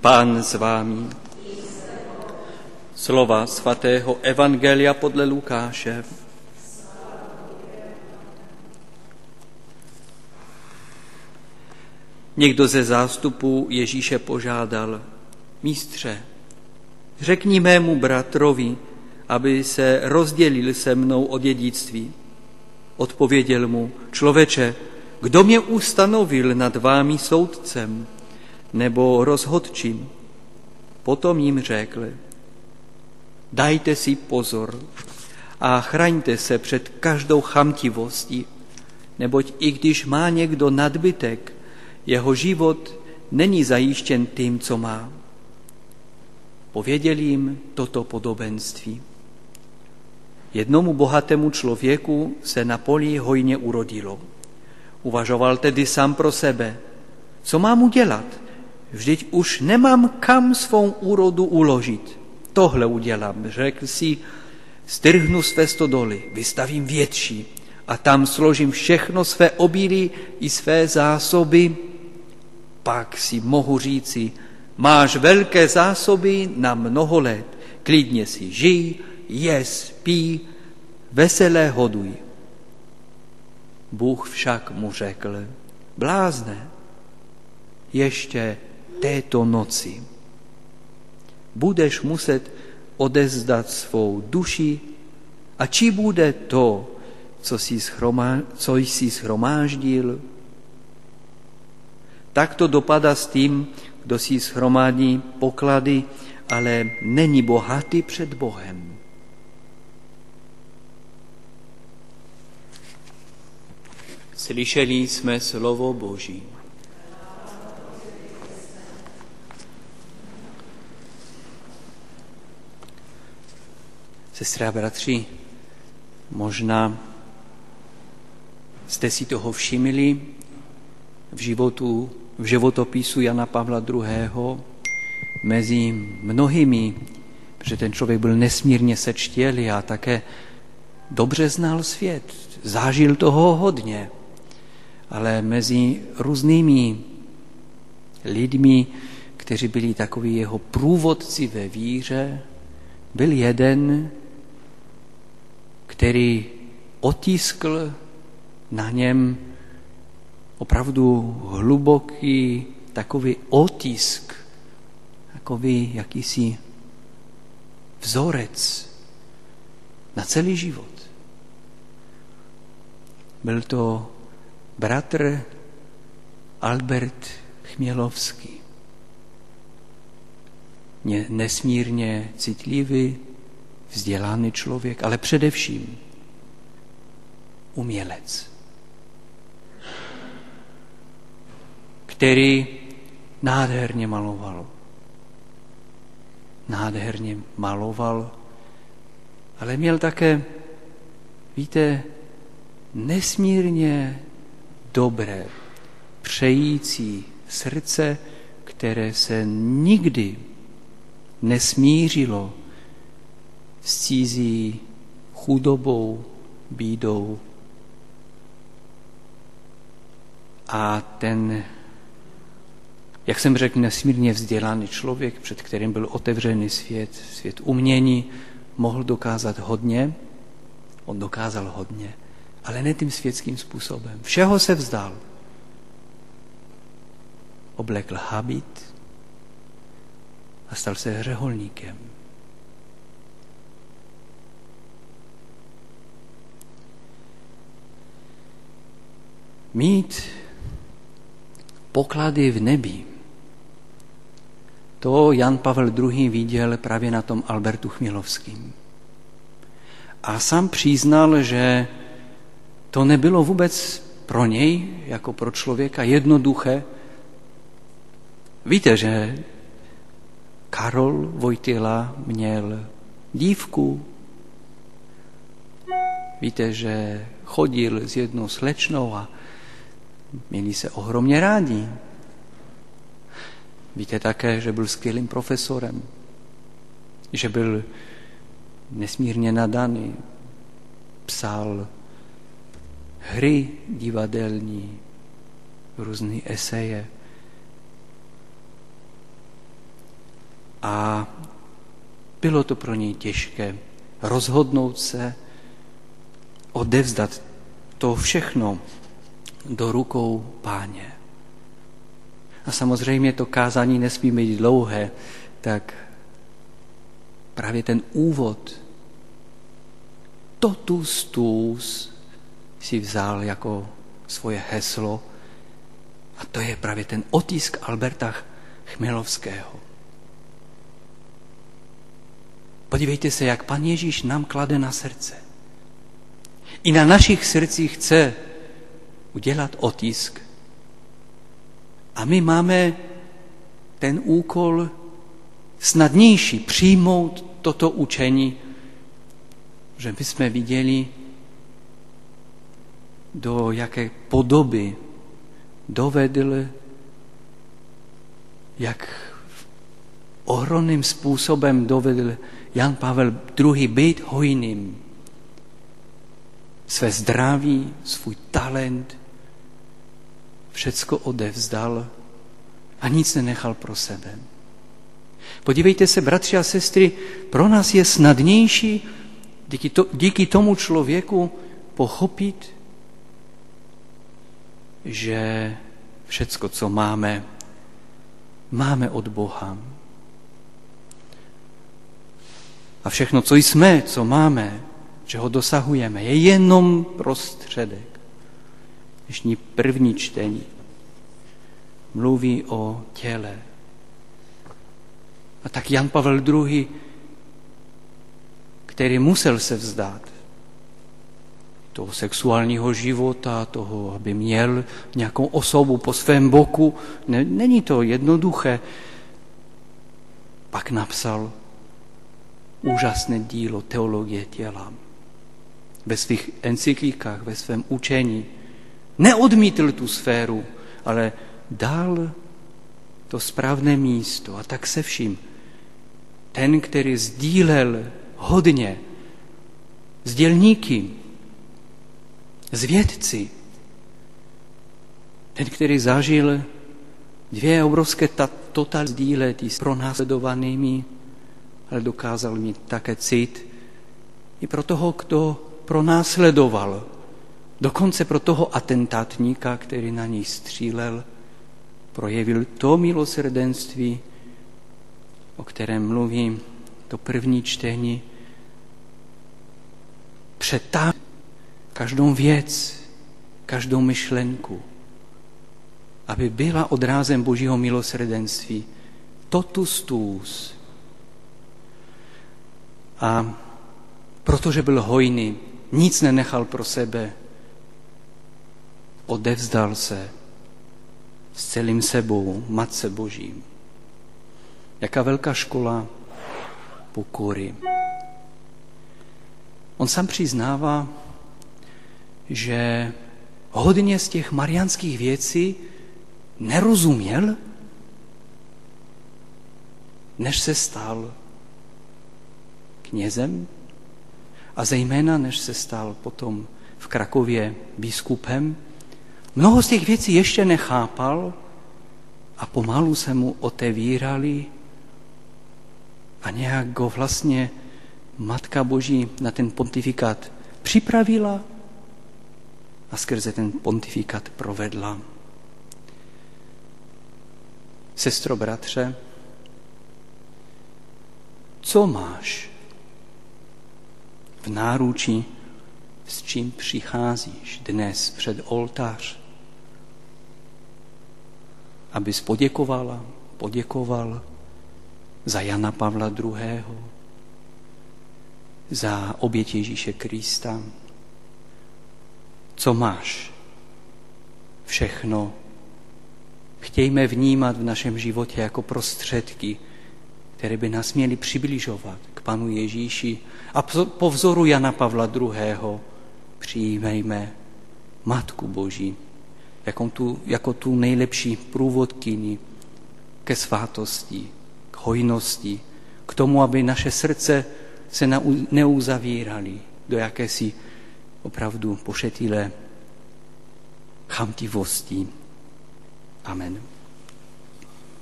Pán s vámi. Slova svatého Evangelia podle Lukáše. Někdo ze zástupů Ježíše požádal, mistře, řekni mému bratrovi, aby se rozdělil se mnou o dědictví. Odpověděl mu, člověče, kdo mě ustanovil nad vámi soudcem nebo rozhodčím? Potom jim řekl, dajte si pozor a chraňte se před každou chamtivostí, neboť i když má někdo nadbytek, jeho život není zajištěn tím, co má. Pověděl jim toto podobenství. Jednomu bohatému člověku se na poli hojně urodilo. Uvažoval tedy sám pro sebe, co mám udělat? Vždyť už nemám kam svou úrodu uložit. Tohle udělám, řekl si, strhnu své stodoly, vystavím větší a tam složím všechno své obilí i své zásoby. Pak si mohu říci, máš velké zásoby na mnoho let, klidně si žij, jes, pí, veselé hoduj. Bůh však mu řekl, blázne, ještě této noci budeš muset odezdat svou duši a či bude to, co jsi, schromá, co jsi schromáždil? Tak to dopadá s tím, kdo si schromadí poklady, ale není bohatý před Bohem. Slyšeli jsme slovo Boží. Sestra a bratři, možná jste si toho všimli v životu, v životopisu Jana Pavla II. mezi mnohými, protože ten člověk byl nesmírně sečtělý a také dobře znal svět, zažil toho hodně ale mezi různými lidmi, kteří byli takový jeho průvodci ve víře, byl jeden, který otiskl na něm opravdu hluboký takový otisk, takový jakýsi vzorec na celý život. Byl to bratr Albert Chmělovský. Nesmírně citlivý, vzdělaný člověk, ale především umělec, který nádherně maloval. Nádherně maloval, ale měl také, víte, nesmírně dobré, přející srdce, které se nikdy nesmířilo s cizí chudobou, bídou. A ten, jak jsem řekl, nesmírně vzdělaný člověk, před kterým byl otevřený svět, svět umění, mohl dokázat hodně, on dokázal hodně, ale ne tím světským způsobem. Všeho se vzdal. Oblekl habit a stal se hřeholníkem. Mít poklady v nebi. To Jan Pavel II. viděl právě na tom Albertu Chmělovským. A sám přiznal, že to nebylo vůbec pro něj, jako pro člověka, jednoduché. Víte, že Karol Vojtila měl dívku. Víte, že chodil s jednou slečnou a měli se ohromně rádi. Víte také, že byl skvělým profesorem, že byl nesmírně nadaný, psal hry divadelní, různé eseje. A bylo to pro něj těžké rozhodnout se, odevzdat to všechno do rukou páně. A samozřejmě to kázání nesmí být dlouhé, tak právě ten úvod, totus tus, si vzal jako svoje heslo a to je právě ten otisk Alberta Chmelovského. Podívejte se, jak pan Ježíš nám klade na srdce. I na našich srdcích chce udělat otisk. A my máme ten úkol snadnější přijmout toto učení, že my jsme viděli, do jaké podoby dovedl, jak ohromným způsobem dovedl Jan Pavel II. být hojným. Své zdraví, svůj talent, všecko odevzdal a nic nenechal pro sebe. Podívejte se, bratři a sestry, pro nás je snadnější díky, to, díky tomu člověku pochopit, že všecko, co máme, máme od Boha. A všechno, co jsme, co máme, čeho dosahujeme, je jenom prostředek. Dnešní první čtení mluví o těle. A tak Jan Pavel II který musel se vzdát toho sexuálního života, toho, aby měl nějakou osobu po svém boku. Není to jednoduché. Pak napsal úžasné dílo teologie těla. Ve svých encyklíkách, ve svém učení neodmítl tu sféru, ale dal to správné místo. A tak se vším. Ten, který sdílel hodně s dělníky, s vědci. Ten, který zažil dvě obrovské total sdílet s pronásledovanými, ale dokázal mít také cit i pro toho, kdo pronásledoval. Dokonce pro toho atentátníka, který na ní střílel, projevil to milosrdenství, o kterém mluví to první čtení, přetáhne každou věc, každou myšlenku, aby byla odrázem Božího milosrdenství. Totus tus. A protože byl hojný, nic nenechal pro sebe, odevzdal se s celým sebou Matce Božím. Jaká velká škola pokory. On sám přiznává, že hodně z těch marianských věcí nerozuměl, než se stal knězem a zejména než se stal potom v Krakově biskupem. Mnoho z těch věcí ještě nechápal a pomalu se mu otevírali a nějak ho vlastně Matka Boží na ten pontifikát připravila a skrze ten pontifikát provedla. Sestro, bratře, co máš v náručí, s čím přicházíš dnes před oltář, abys poděkovala, poděkoval za Jana Pavla II., za oběť Ježíše Krista. Co máš? Všechno. Chtějme vnímat v našem životě jako prostředky, které by nás měly přibližovat k Panu Ježíši. A po vzoru Jana Pavla II. přijímejme Matku Boží jako tu, jako tu nejlepší průvodkyni ke svátosti, k hojnosti, k tomu, aby naše srdce se neuzavírali do jakési opravdu pošetilé chamtivosti. Amen.